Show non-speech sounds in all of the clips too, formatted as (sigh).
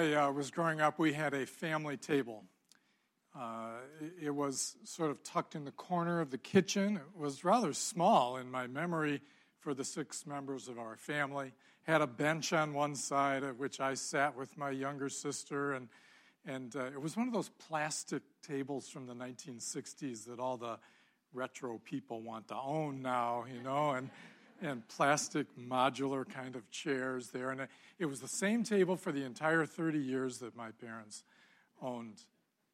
I uh, was growing up, we had a family table. Uh, it, was sort of tucked in the corner of the kitchen. It was rather small in my memory for the six members of our family. Had a bench on one side at which I sat with my younger sister, and and uh, it was one of those plastic tables from the 1960s that all the retro people want to own now, you know, and and plastic modular kind of chairs there. And it was the same table for the entire 30 years that my parents owned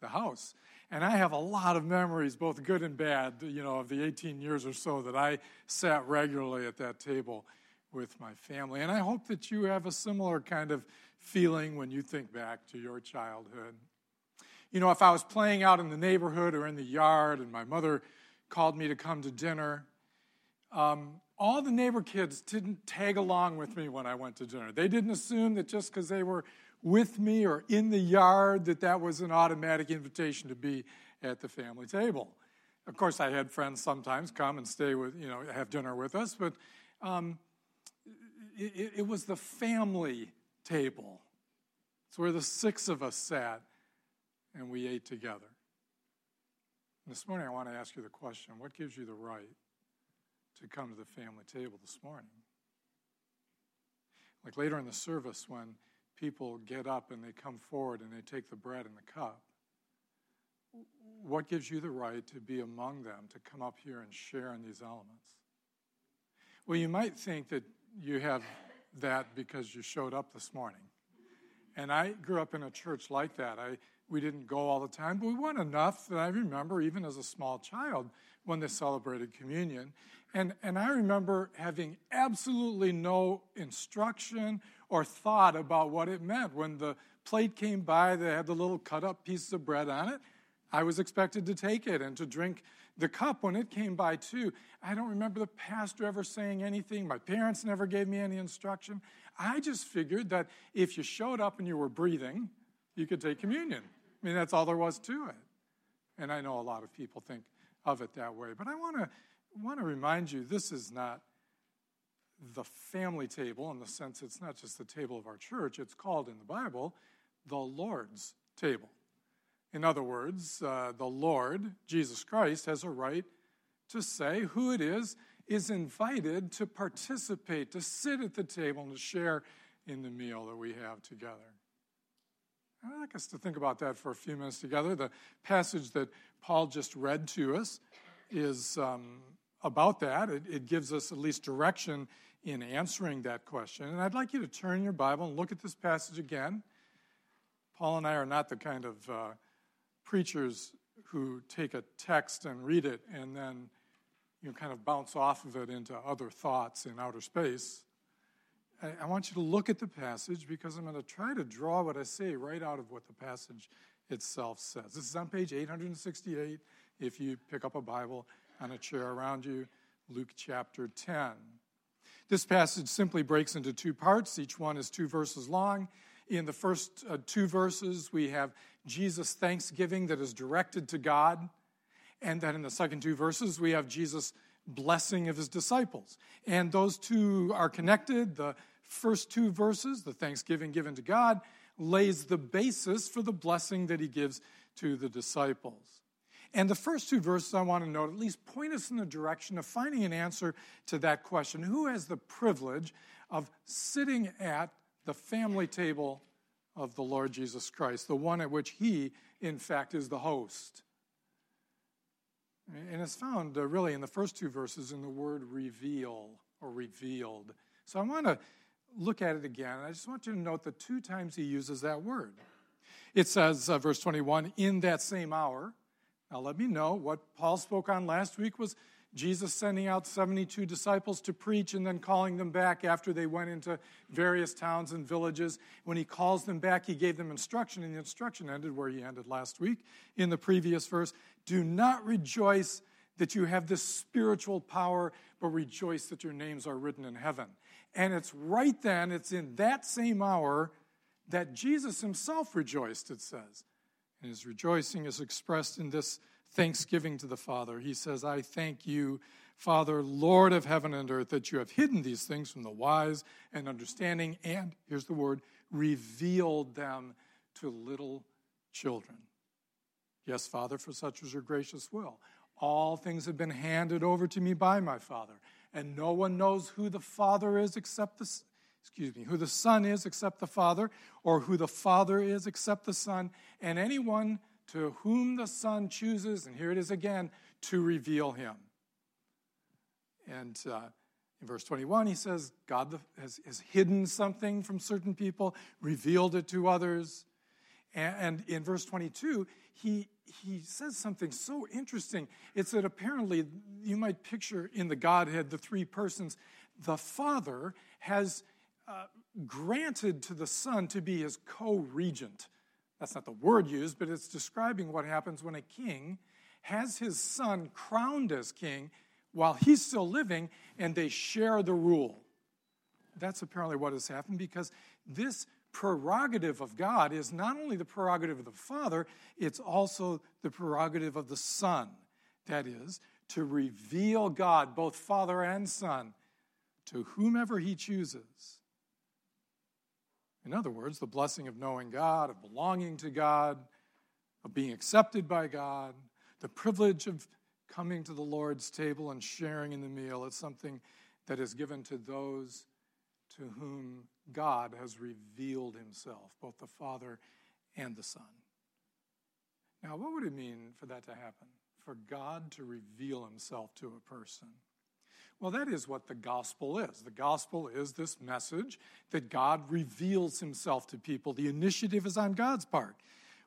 the house. And I have a lot of memories, both good and bad, you know, of the 18 years or so that I sat regularly at that table with my family. And I hope that you have a similar kind of feeling when you think back to your childhood. You know, if I was playing out in the neighborhood or in the yard and my mother called me to come to dinner, um, all the neighbor kids didn't tag along with me when I went to dinner. They didn't assume that just because they were with me or in the yard that that was an automatic invitation to be at the family table. Of course, I had friends sometimes come and stay with, you know, have dinner with us, but um, it, it was the family table. It's where the six of us sat and we ate together. And this morning, I want to ask you the question what gives you the right to come to the family table this morning. Like later in the service, when people get up and they come forward and they take the bread and the cup, what gives you the right to be among them, to come up here and share in these elements? Well, you might think that you have that because you showed up this morning. And I grew up in a church like that. I, we didn't go all the time, but we went enough that I remember, even as a small child, when they celebrated communion. And, and I remember having absolutely no instruction or thought about what it meant. When the plate came by, they had the little cut up pieces of bread on it. I was expected to take it and to drink the cup when it came by, too. I don't remember the pastor ever saying anything. My parents never gave me any instruction. I just figured that if you showed up and you were breathing, you could take communion. I mean, that's all there was to it. And I know a lot of people think of it that way. But I want to want to remind you this is not the family table in the sense it's not just the table of our church, it's called in the Bible the Lord's table. In other words, uh, the Lord, Jesus Christ, has a right to say who it is is invited to participate, to sit at the table, and to share in the meal that we have together. I'd like us to think about that for a few minutes together. The passage that Paul just read to us is um, about that. It, it, gives us at least direction in answering that question. And I'd like you to turn your Bible and look at this passage again. Paul and I are not the kind of uh, preachers who take a text and read it and then you know, kind of bounce off of it into other thoughts in outer space. I, want you to look at the passage because I'm going to try to draw what I say right out of what the passage itself says. This is on page 868 if you pick up a Bible on a chair around you, Luke chapter 10. This passage simply breaks into two parts. Each one is two verses long. In the first uh, two verses, we have Jesus' thanksgiving that is directed to God. And then in the second two verses, we have Jesus' blessing of his disciples. And those two are connected. The first two verses, the thanksgiving given to God, lays the basis for the blessing that he gives to the disciples. And the first two verses I want to note at least point us in the direction of finding an answer to that question Who has the privilege of sitting at the family table of the Lord Jesus Christ, the one at which he, in fact, is the host? And it's found uh, really in the first two verses in the word reveal or revealed. So I want to look at it again. I just want you to note the two times he uses that word. It says, uh, verse 21, in that same hour. Now let me know what Paul spoke on last week was Jesus sending out 72 disciples to preach and then calling them back after they went into various towns and villages. When he calls them back, he gave them instruction, and the instruction ended where he ended last week in the previous verse. Do not rejoice that you have this spiritual power, but rejoice that your names are written in heaven. And it's right then, it's in that same hour that Jesus himself rejoiced, it says. And his rejoicing is expressed in this thanksgiving to the Father. He says, I thank you, Father, Lord of heaven and earth, that you have hidden these things from the wise and understanding, and here's the word, revealed them to little children. Yes, Father, for such was your gracious will. All things have been handed over to me by my Father, and no one knows who the Father is except the excuse me, who the Son is except the Father, or who the Father is except the Son, and anyone to whom the Son chooses, and here it is again, to reveal him. And uh, in verse 21, he says, God has, has, hidden something from certain people, revealed it to others. And, in verse 22, he, he says something so interesting. It's that apparently you might picture in the Godhead the three persons. The Father has uh, granted to the Son to be his co regent. That's not the word used, but it's describing what happens when a king has his son crowned as king while he's still living and they share the rule. That's apparently what has happened because this prerogative of God is not only the prerogative of the Father, it's also the prerogative of the Son. That is, to reveal God, both Father and Son, to whomever he chooses. In other words, the blessing of knowing God, of belonging to God, of being accepted by God, the privilege of coming to the Lord's table and sharing in the meal. It's something that is given to those to whom God has revealed himself, both the Father and the Son. Now, what would it mean for that to happen? For God to reveal himself to a person? Well, that is what the gospel is. The gospel is this message that God reveals himself to people. The initiative is on God's part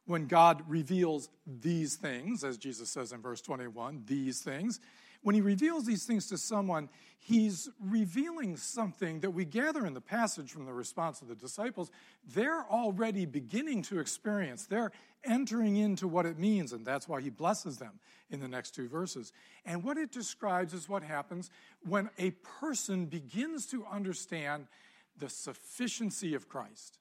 when God reveals these things, as Jesus says in verse 21, these things, when he reveals these things to someone, he's revealing something that we gather in the passage from the response of the disciples. They're already beginning to experience, they're entering into what it means, and that's why he blesses them in the next two verses. And what it describes is what happens when a person begins to understand the sufficiency of Christ.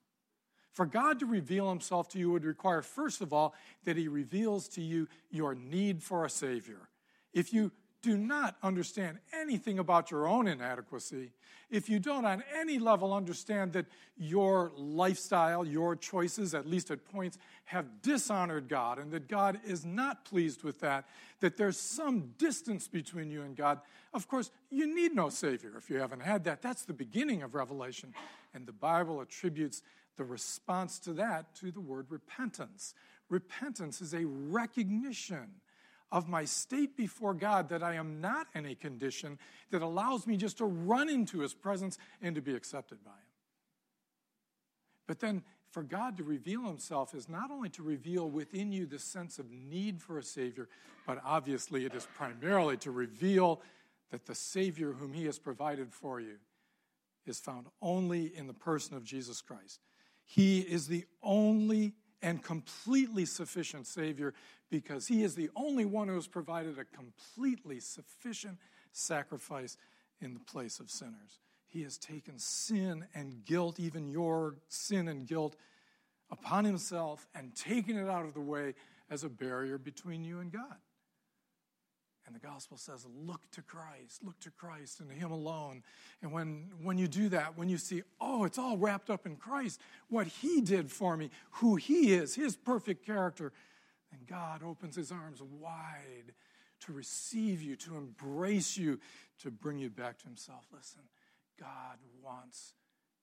For God to reveal himself to you would require, first of all, that he reveals to you your need for a Savior. If you do not understand anything about your own inadequacy, if you don't on any level understand that your lifestyle, your choices, at least at points, have dishonored God and that God is not pleased with that, that there's some distance between you and God, of course, you need no Savior if you haven't had that. That's the beginning of Revelation. And the Bible attributes the response to that to the word repentance. Repentance is a recognition of my state before God that I am not in a condition that allows me just to run into his presence and to be accepted by him. But then for God to reveal himself is not only to reveal within you the sense of need for a Savior, but obviously it is primarily to reveal that the Savior whom he has provided for you is found only in the person of Jesus Christ. He is the only and completely sufficient Savior because He is the only one who has provided a completely sufficient sacrifice in the place of sinners. He has taken sin and guilt, even your sin and guilt, upon Himself and taken it out of the way as a barrier between you and God. And the gospel says, look to Christ, look to Christ and to Him alone. And when, when you do that, when you see, oh, it's all wrapped up in Christ, what He did for me, who He is, His perfect character, then God opens His arms wide to receive you, to embrace you, to bring you back to Himself. Listen, God wants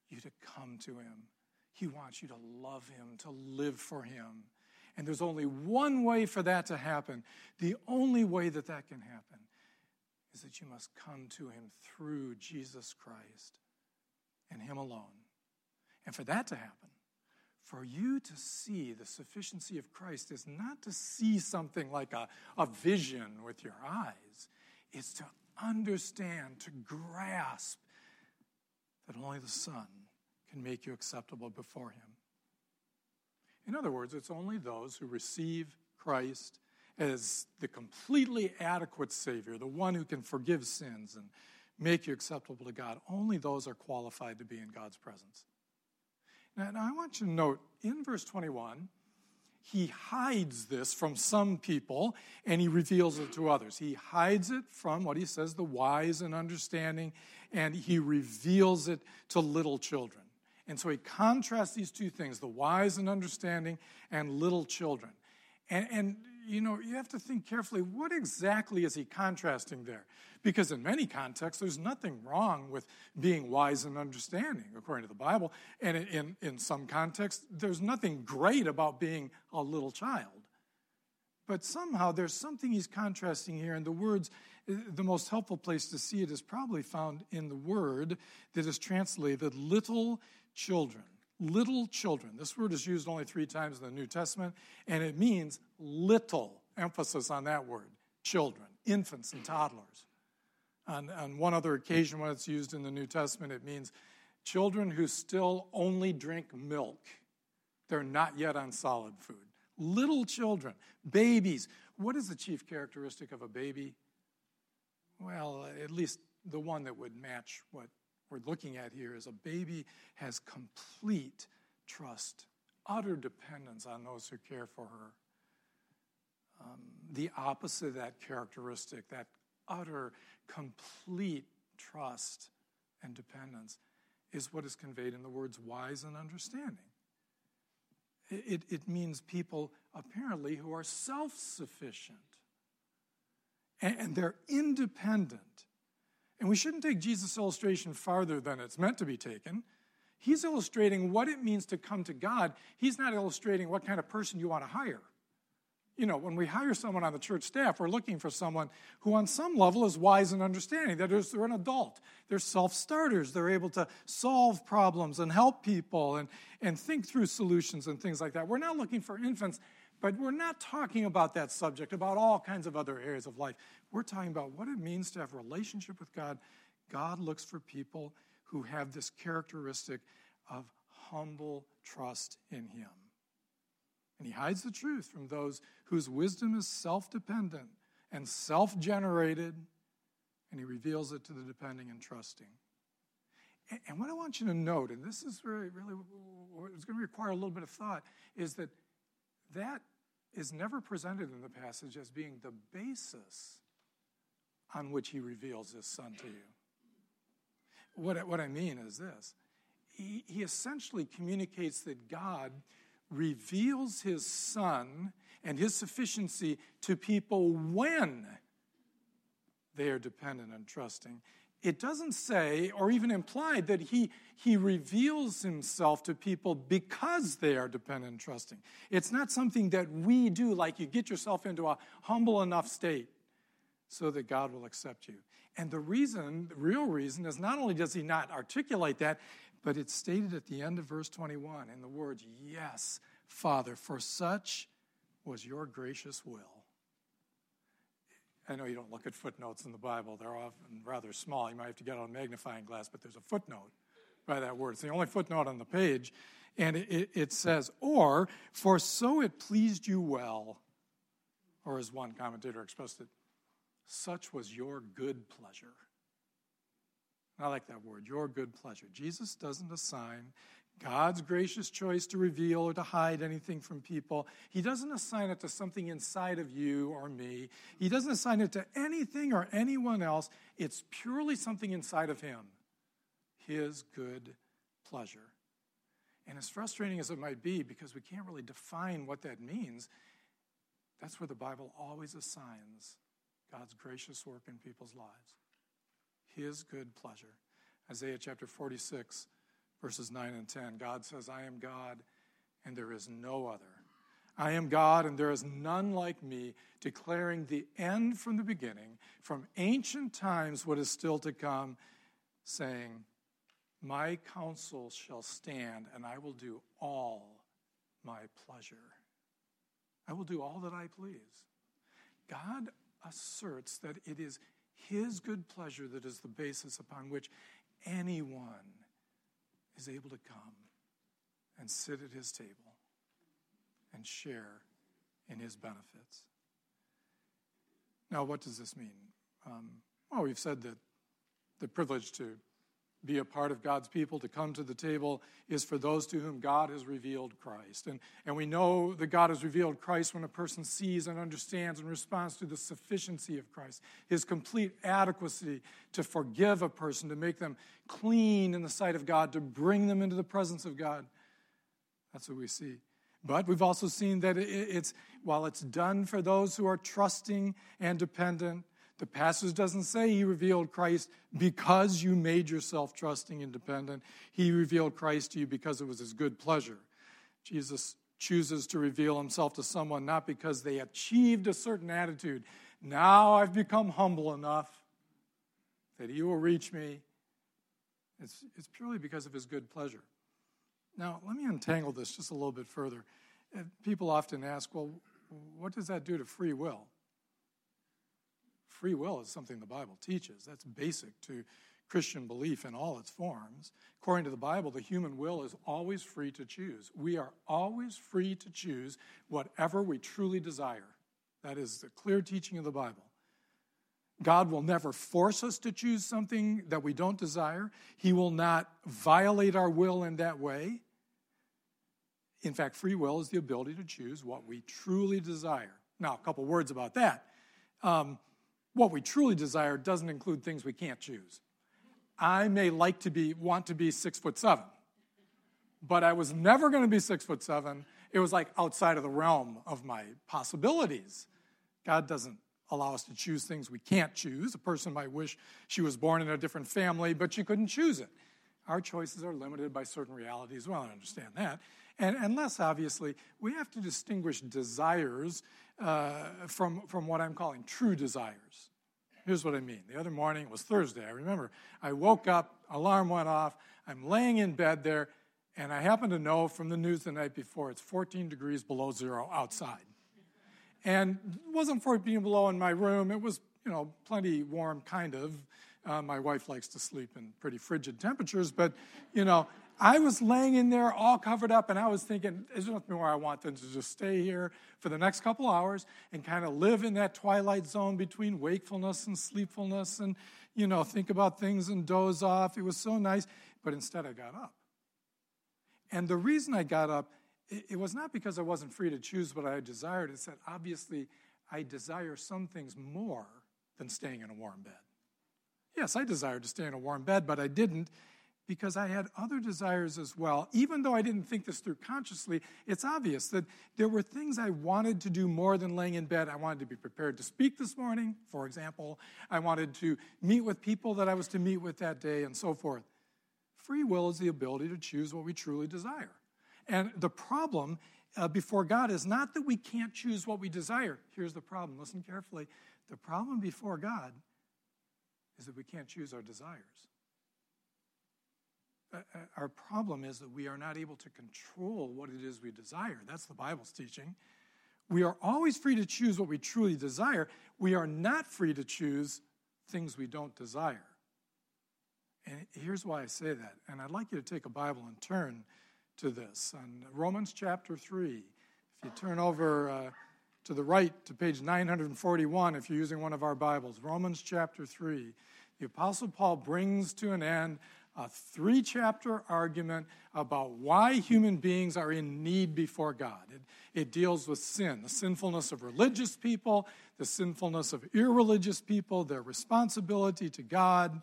you to come to Him. He wants you to love Him, to live for Him. And there's only one way for that to happen. The only way that that can happen is that you must come to Him through Jesus Christ and Him alone. And for that to happen, for you to see the sufficiency of Christ is not to see something like a, a vision with your eyes, it's to understand, to grasp that only the Son can make you acceptable before Him. In other words, it's only those who receive Christ as the completely adequate Savior, the one who can forgive sins and make you acceptable to God, only those are qualified to be in God's presence. Now, now I want you to note in verse 21, he hides this from some people and he reveals it to others. He hides it from what he says, the wise and understanding, and he reveals it to little children. And so he contrasts these two things the wise and understanding and little children. And, and, you know, you have to think carefully what exactly is he contrasting there? Because in many contexts, there's nothing wrong with being wise and understanding, according to the Bible. And in, in some contexts, there's nothing great about being a little child. But somehow there's something he's contrasting here, and the words, the most helpful place to see it is probably found in the word that is translated little children. Little children. This word is used only three times in the New Testament, and it means little, emphasis on that word, children, infants and toddlers. On, on one other occasion, when it's used in the New Testament, it means children who still only drink milk. They're not yet on solid food. Little children, babies. What is the chief characteristic of a baby? Well, at least the one that would match what we're looking at here is a baby has complete trust, utter dependence on those who care for her. Um, the opposite of that characteristic, that utter, complete trust and dependence, is what is conveyed in the words wise and understanding. It, it means people apparently who are self sufficient and, and they're independent. And we shouldn't take Jesus' illustration farther than it's meant to be taken. He's illustrating what it means to come to God. He's not illustrating what kind of person you want to hire you know, when we hire someone on the church staff, we're looking for someone who, on some level, is wise and understanding. That is, they're an adult. They're self starters. They're able to solve problems and help people and, and think through solutions and things like that. We're not looking for infants, but we're not talking about that subject, about all kinds of other areas of life. We're talking about what it means to have a relationship with God. God looks for people who have this characteristic of humble trust in Him. And he hides the truth from those whose wisdom is self dependent and self generated, and he reveals it to the depending and trusting. And what I want you to note, and this is really, really, it's going to require a little bit of thought, is that that is never presented in the passage as being the basis on which he reveals his son to you. What, what I mean is this he, he essentially communicates that God reveals his son and his sufficiency to people when they are dependent and trusting. It doesn't say or even imply that he, he reveals himself to people because they are dependent and trusting. It's not something that we do, like you get yourself into a humble enough state so that God will accept you. And the reason, the real reason, is not only does he not articulate that, but it's stated at the end of verse 21 in the words, Yes, Father, for such was your gracious will. I know you don't look at footnotes in the Bible, they're often rather small. You might have to get out a magnifying glass, but there's a footnote by that word. It's the only footnote on the page. And it, it says, Or, for so it pleased you well. Or, as one commentator expressed it, such was your good pleasure. I like that word, your good pleasure. Jesus doesn't assign God's gracious choice to reveal or to hide anything from people. He doesn't assign it to something inside of you or me. He doesn't assign it to anything or anyone else. It's purely something inside of Him His good pleasure. And as frustrating as it might be, because we can't really define what that means, that's where the Bible always assigns God's gracious work in people's lives his good pleasure. Isaiah chapter 46, verses 9 and 10. God says, I am God, and there is no other. I am God, and there is none like me, declaring the end from the beginning, from ancient times what is still to come, saying, My counsel shall stand, and I will do all my pleasure. I will do all that I please. God asserts that it is his good pleasure that is the basis upon which anyone is able to come and sit at His table and share in His benefits. Now, what does this mean? Um, well, we've said that the privilege to be a part of God's people, to come to the table, is for those to whom God has revealed Christ. And, and we know that God has revealed Christ when a person sees and understands and responds to the sufficiency of Christ, his complete adequacy to forgive a person, to make them clean in the sight of God, to bring them into the presence of God. That's what we see. But we've also seen that it's, while it's done for those who are trusting and dependent, the passage doesn't say he revealed Christ because you made yourself trusting and dependent. He revealed Christ to you because it was his good pleasure. Jesus chooses to reveal himself to someone not because they achieved a certain attitude. Now I've become humble enough that he will reach me. It's, it's purely because of his good pleasure. Now, let me untangle this just a little bit further. Uh, people often ask, well, what does that do to free will? Free will is something the Bible teaches. That's basic to Christian belief in all its forms. According to the Bible, the human will is always free to choose. We are always free to choose whatever we truly desire. That is the clear teaching of the Bible. God will never force us to choose something that we don't desire. He will not violate our will in that way. In fact, free will is the ability to choose what we truly desire. Now, a couple words about that. Um, what we truly desire doesn't include things we can't choose. I may like to be, want to be six foot seven, but I was never going to be six foot seven. It was like outside of the realm of my possibilities. God doesn't allow us to choose things we can't choose. A person might wish she was born in a different family, but she couldn't choose it. Our choices are limited by certain realities. Well, I understand that. And and less obviously, we have to distinguish desires uh, from, from what I'm calling true desires. Here's what I mean. The other morning, it was Thursday, I remember, I woke up, alarm went off, I'm laying in bed there, and I happen to know from the news the night before it's 14 degrees below zero outside. And it wasn't 14 below in my room, it was, you know, plenty warm, kind of. Uh, my wife likes to sleep in pretty frigid temperatures, but, you know, I was laying in there all covered up, and I was thinking, there's nothing more I want than to just stay here for the next couple hours and kind of live in that twilight zone between wakefulness and sleepfulness and, you know, think about things and doze off. It was so nice. But instead, I got up. And the reason I got up, it, it was not because I wasn't free to choose what I desired. It's that obviously I desire some things more than staying in a warm bed. Yes, I desired to stay in a warm bed, but I didn't because I had other desires as well. Even though I didn't think this through consciously, it's obvious that there were things I wanted to do more than laying in bed. I wanted to be prepared to speak this morning, for example. I wanted to meet with people that I was to meet with that day, and so forth. Free will is the ability to choose what we truly desire. And the problem uh, before God is not that we can't choose what we desire. Here's the problem listen carefully. The problem before God is that we can't choose our desires. Uh, uh, our problem is that we are not able to control what it is we desire. That's the Bible's teaching. We are always free to choose what we truly desire. We are not free to choose things we don't desire. And here's why I say that. And I'd like you to take a Bible and turn to this. On Romans chapter 3, if you turn over uh, to the right to page 941, if you're using one of our Bibles, Romans chapter 3, the Apostle Paul brings to an end a three chapter argument about why human beings are in need before God. It, it, deals with sin, the sinfulness of religious people, the sinfulness of irreligious people, their responsibility to God.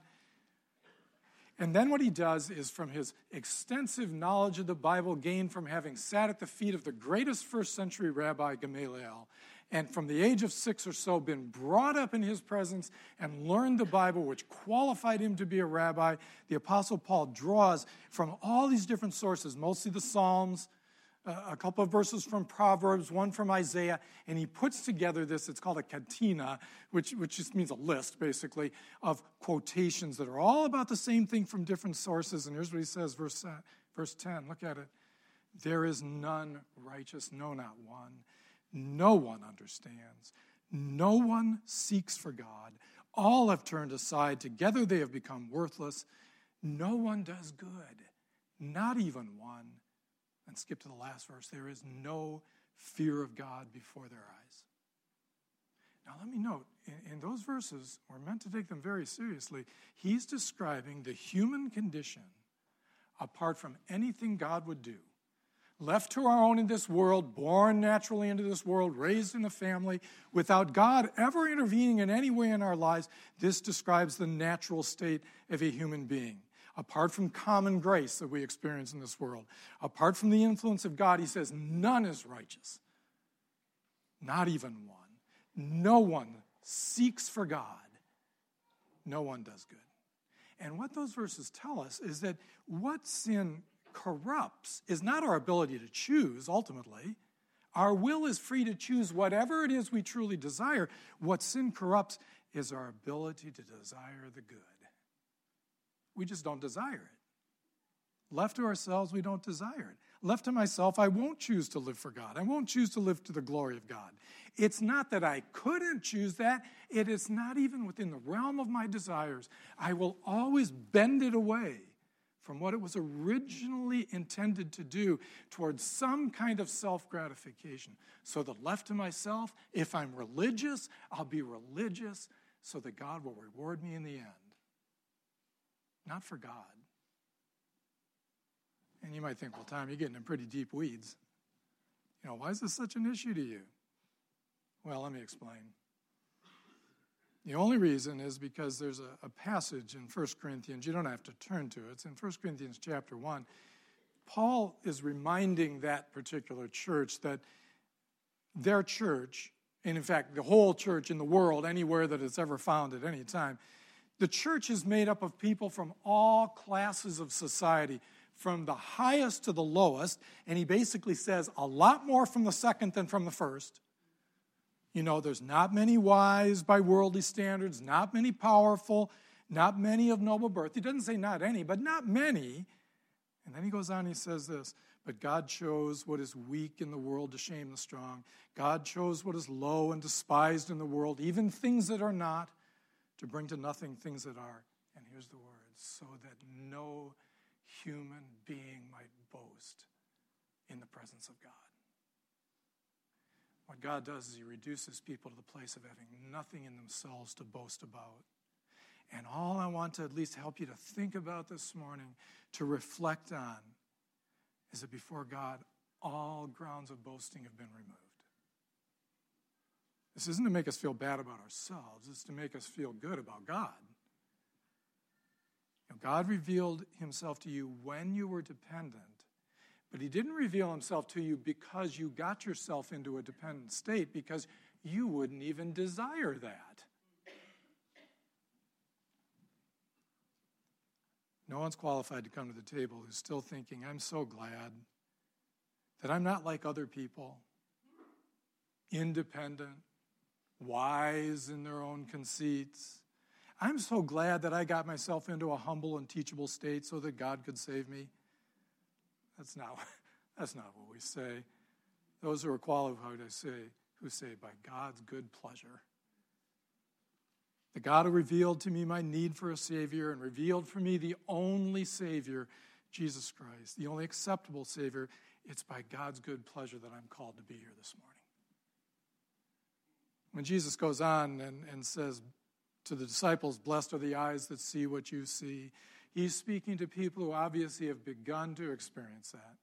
And then what he does is, from his extensive knowledge of the Bible gained from having sat at the feet of the greatest first century rabbi Gamaliel, and from the age of six or so been brought up in his presence and learned the Bible, which qualified him to be a rabbi, the Apostle Paul draws from all these different sources, mostly the Psalms, uh, a couple of verses from Proverbs, one from Isaiah, and he puts together this, it's called a catena, which, which just means a list, basically, of quotations that are all about the same thing from different sources. And here's what he says, verse, uh, verse 10, look at it. There is none righteous, no, not one. No one understands. No one seeks for God. All have turned aside. Together they have become worthless. No one does good, not even one. And skip to the last verse. There is no fear of God before their eyes. Now, let me note, in, in, those verses, we're meant to take them very seriously. He's describing the human condition apart from anything God would do. Left to our own in this world, born naturally into this world, raised in a family, without God ever intervening in any way in our lives, this describes the natural state of a human being. Apart from common grace that we experience in this world, apart from the influence of God, he says, none is righteous. Not even one. No one seeks for God. No one does good. And what those verses tell us is that what sin corrupts is not our ability to choose ultimately. Our will is free to choose whatever it is we truly desire. What sin corrupts is our ability to desire the good. We just don't desire it. Left to ourselves, we don't desire it. Left to myself, I won't choose to live for God. I won't choose to live to the glory of God. It's not that I couldn't choose that, it is not even within the realm of my desires. I will always bend it away from what it was originally intended to do towards some kind of self gratification. So that left to myself, if I'm religious, I'll be religious so that God will reward me in the end. Not for God. And you might think, well, Tom, you're getting in pretty deep weeds. You know, why is this such an issue to you? Well, let me explain. The only reason is because there's a, a, passage in 1 Corinthians, you don't have to turn to it, it's in 1 Corinthians chapter 1. Paul is reminding that particular church that their church, and in fact, the whole church in the world, anywhere that it's ever found at any time, the church is made up of people from all classes of society, from the highest to the lowest, and he basically says a lot more from the second than from the first. You know, there's not many wise by worldly standards, not many powerful, not many of noble birth. He doesn't say not any, but not many. And then he goes on, he says this But God chose what is weak in the world to shame the strong. God chose what is low and despised in the world, even things that are not, to bring to nothing things that are. And here's the word so that no human being might boast in the presence of God. What God does is He reduces people to the place of having nothing in themselves to boast about. And all I want to at least help you to think about this morning, to reflect on, is that before God, all grounds of boasting have been removed. This isn't to make us feel bad about ourselves, it's to make us feel good about God. You know, God revealed himself to you when you were dependent but he didn't reveal himself to you because you got yourself into a dependent state, because you wouldn't even desire that. No one's qualified to come to the table who's still thinking, I'm so glad that I'm not like other people, independent, wise in their own conceits. I'm so glad that I got myself into a humble and teachable state so that God could save me. That's not, (laughs) that's not what we say. Those who are qualified, I say, who say, by God's good pleasure. The God who revealed to me my need for a Savior and revealed for me the only Savior, Jesus Christ, the only acceptable Savior, it's by God's good pleasure that I'm called to be here this morning. When Jesus goes on and, and says to the disciples, Blessed are the eyes that see what you see, He's speaking to people who obviously have begun to experience that.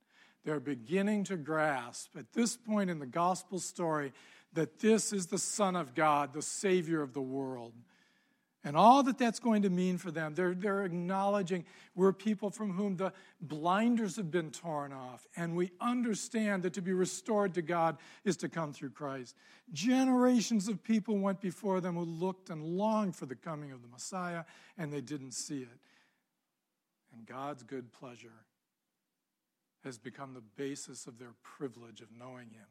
They're beginning to grasp at this point in the gospel story that this is the Son of God, the Savior of the world. And all that that's going to mean for them, they're, they're acknowledging we're people from whom the blinders have been torn off, and we understand that to be restored to God is to come through Christ. Generations of people went before them who looked and longed for the coming of the Messiah, and they didn't see it and God's good pleasure has become the basis of their privilege of knowing Him.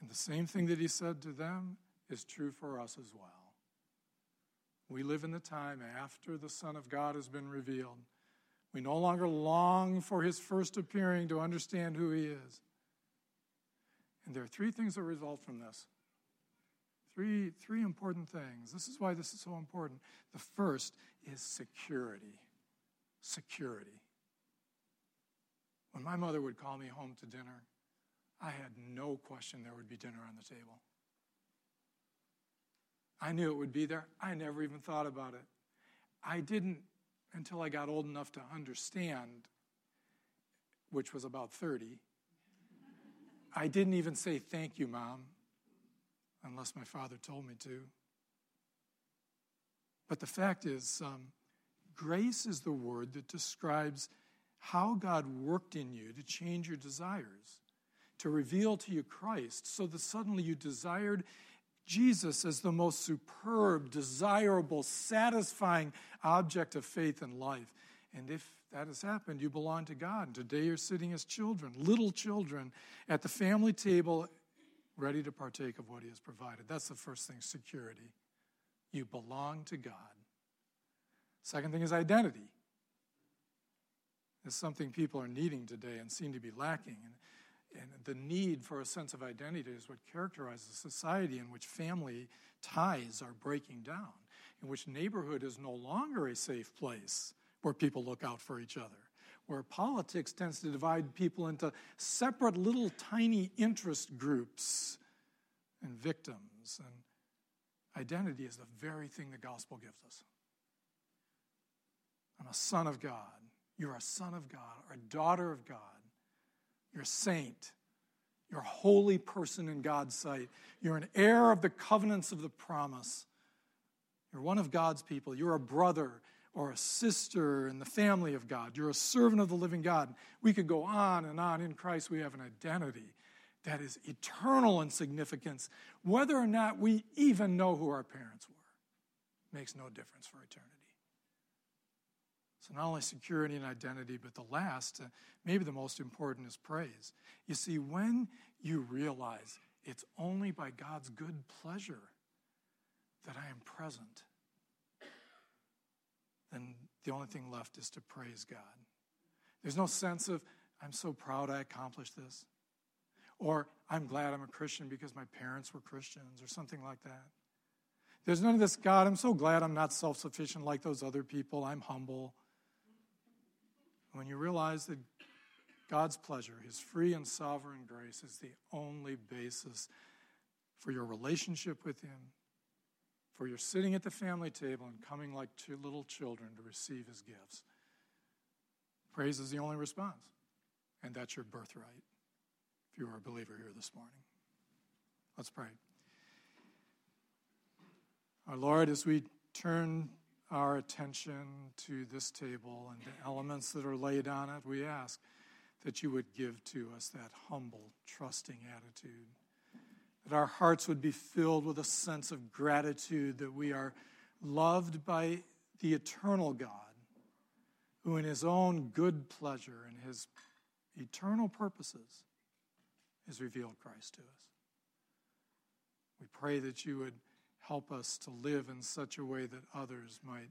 And the same thing that He said to them is true for us as well. We live in the time after the Son of God has been revealed. We no longer long for His first appearing to understand who He is. And there are three things that result from this. Three, three important things. This is why this is so important. The first is security security. When my mother would call me home to dinner, I had no question there would be dinner on the table. I knew it would be there. I never even thought about it. I didn't until I got old enough to understand, which was about 30. I didn't even say thank you, Mom, unless my father told me to. But the fact is, um, grace is the word that describes how God worked in you to change your desires, to reveal to you Christ, so that suddenly you desired Jesus as the most superb, desirable, satisfying object of faith and life. And if that has happened, you belong to God. And today you're sitting as children, little children, at the family table, ready to partake of what He has provided. That's the first thing security. You belong to God. Second thing is identity. It's something people are needing today and seem to be lacking. And and the need for a sense of identity is what characterizes a society in which family ties are breaking down, in which neighborhood is no longer a safe place where people look out for each other, where politics tends to divide people into separate little tiny interest groups and victims. And identity is the very thing the gospel gives us. I'm a son of God. You're a son of God, or a daughter of God. You're a saint. You're a holy person in God's sight. You're an heir of the covenants of the promise. You're one of God's people. You're a brother or a sister in the family of God. You're a servant of the living God. We could go on and on. In Christ, we have an identity that is eternal in significance. Whether or not we even know who our parents were makes no difference for eternity. So, not only security and identity, but the last, uh, maybe the most important, is praise. You see, when you realize it's only by God's good pleasure that I am present, then the only thing left is to praise God. There's no sense of, I'm so proud I accomplished this, or I'm glad I'm a Christian because my parents were Christians, or something like that. There's none of this, God, I'm so glad I'm not self sufficient like those other people. I'm humble. When you realize that God's pleasure, His free and sovereign grace, is the only basis for your relationship with Him, for your sitting at the family table and coming like two little children to receive His gifts. Praise is the only response, and that's your birthright if you are a believer here this morning. Let's pray. Our Lord, as we turn our attention to this table and the elements that are laid on it, we ask that you would give to us that humble, trusting attitude. That our hearts would be filled with a sense of gratitude that we are loved by the eternal God, who in his own good pleasure and his eternal purposes has revealed Christ to us. We pray that you would help us to live in such a way that others might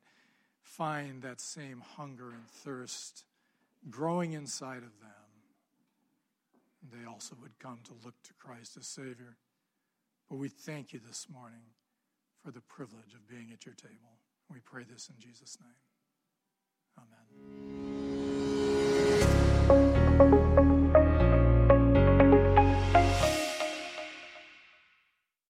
find that same hunger and thirst growing inside of them. And they also would come to look to Christ as Savior. But we thank you this morning for the privilege of being at your table. We pray this in Jesus' name. Amen.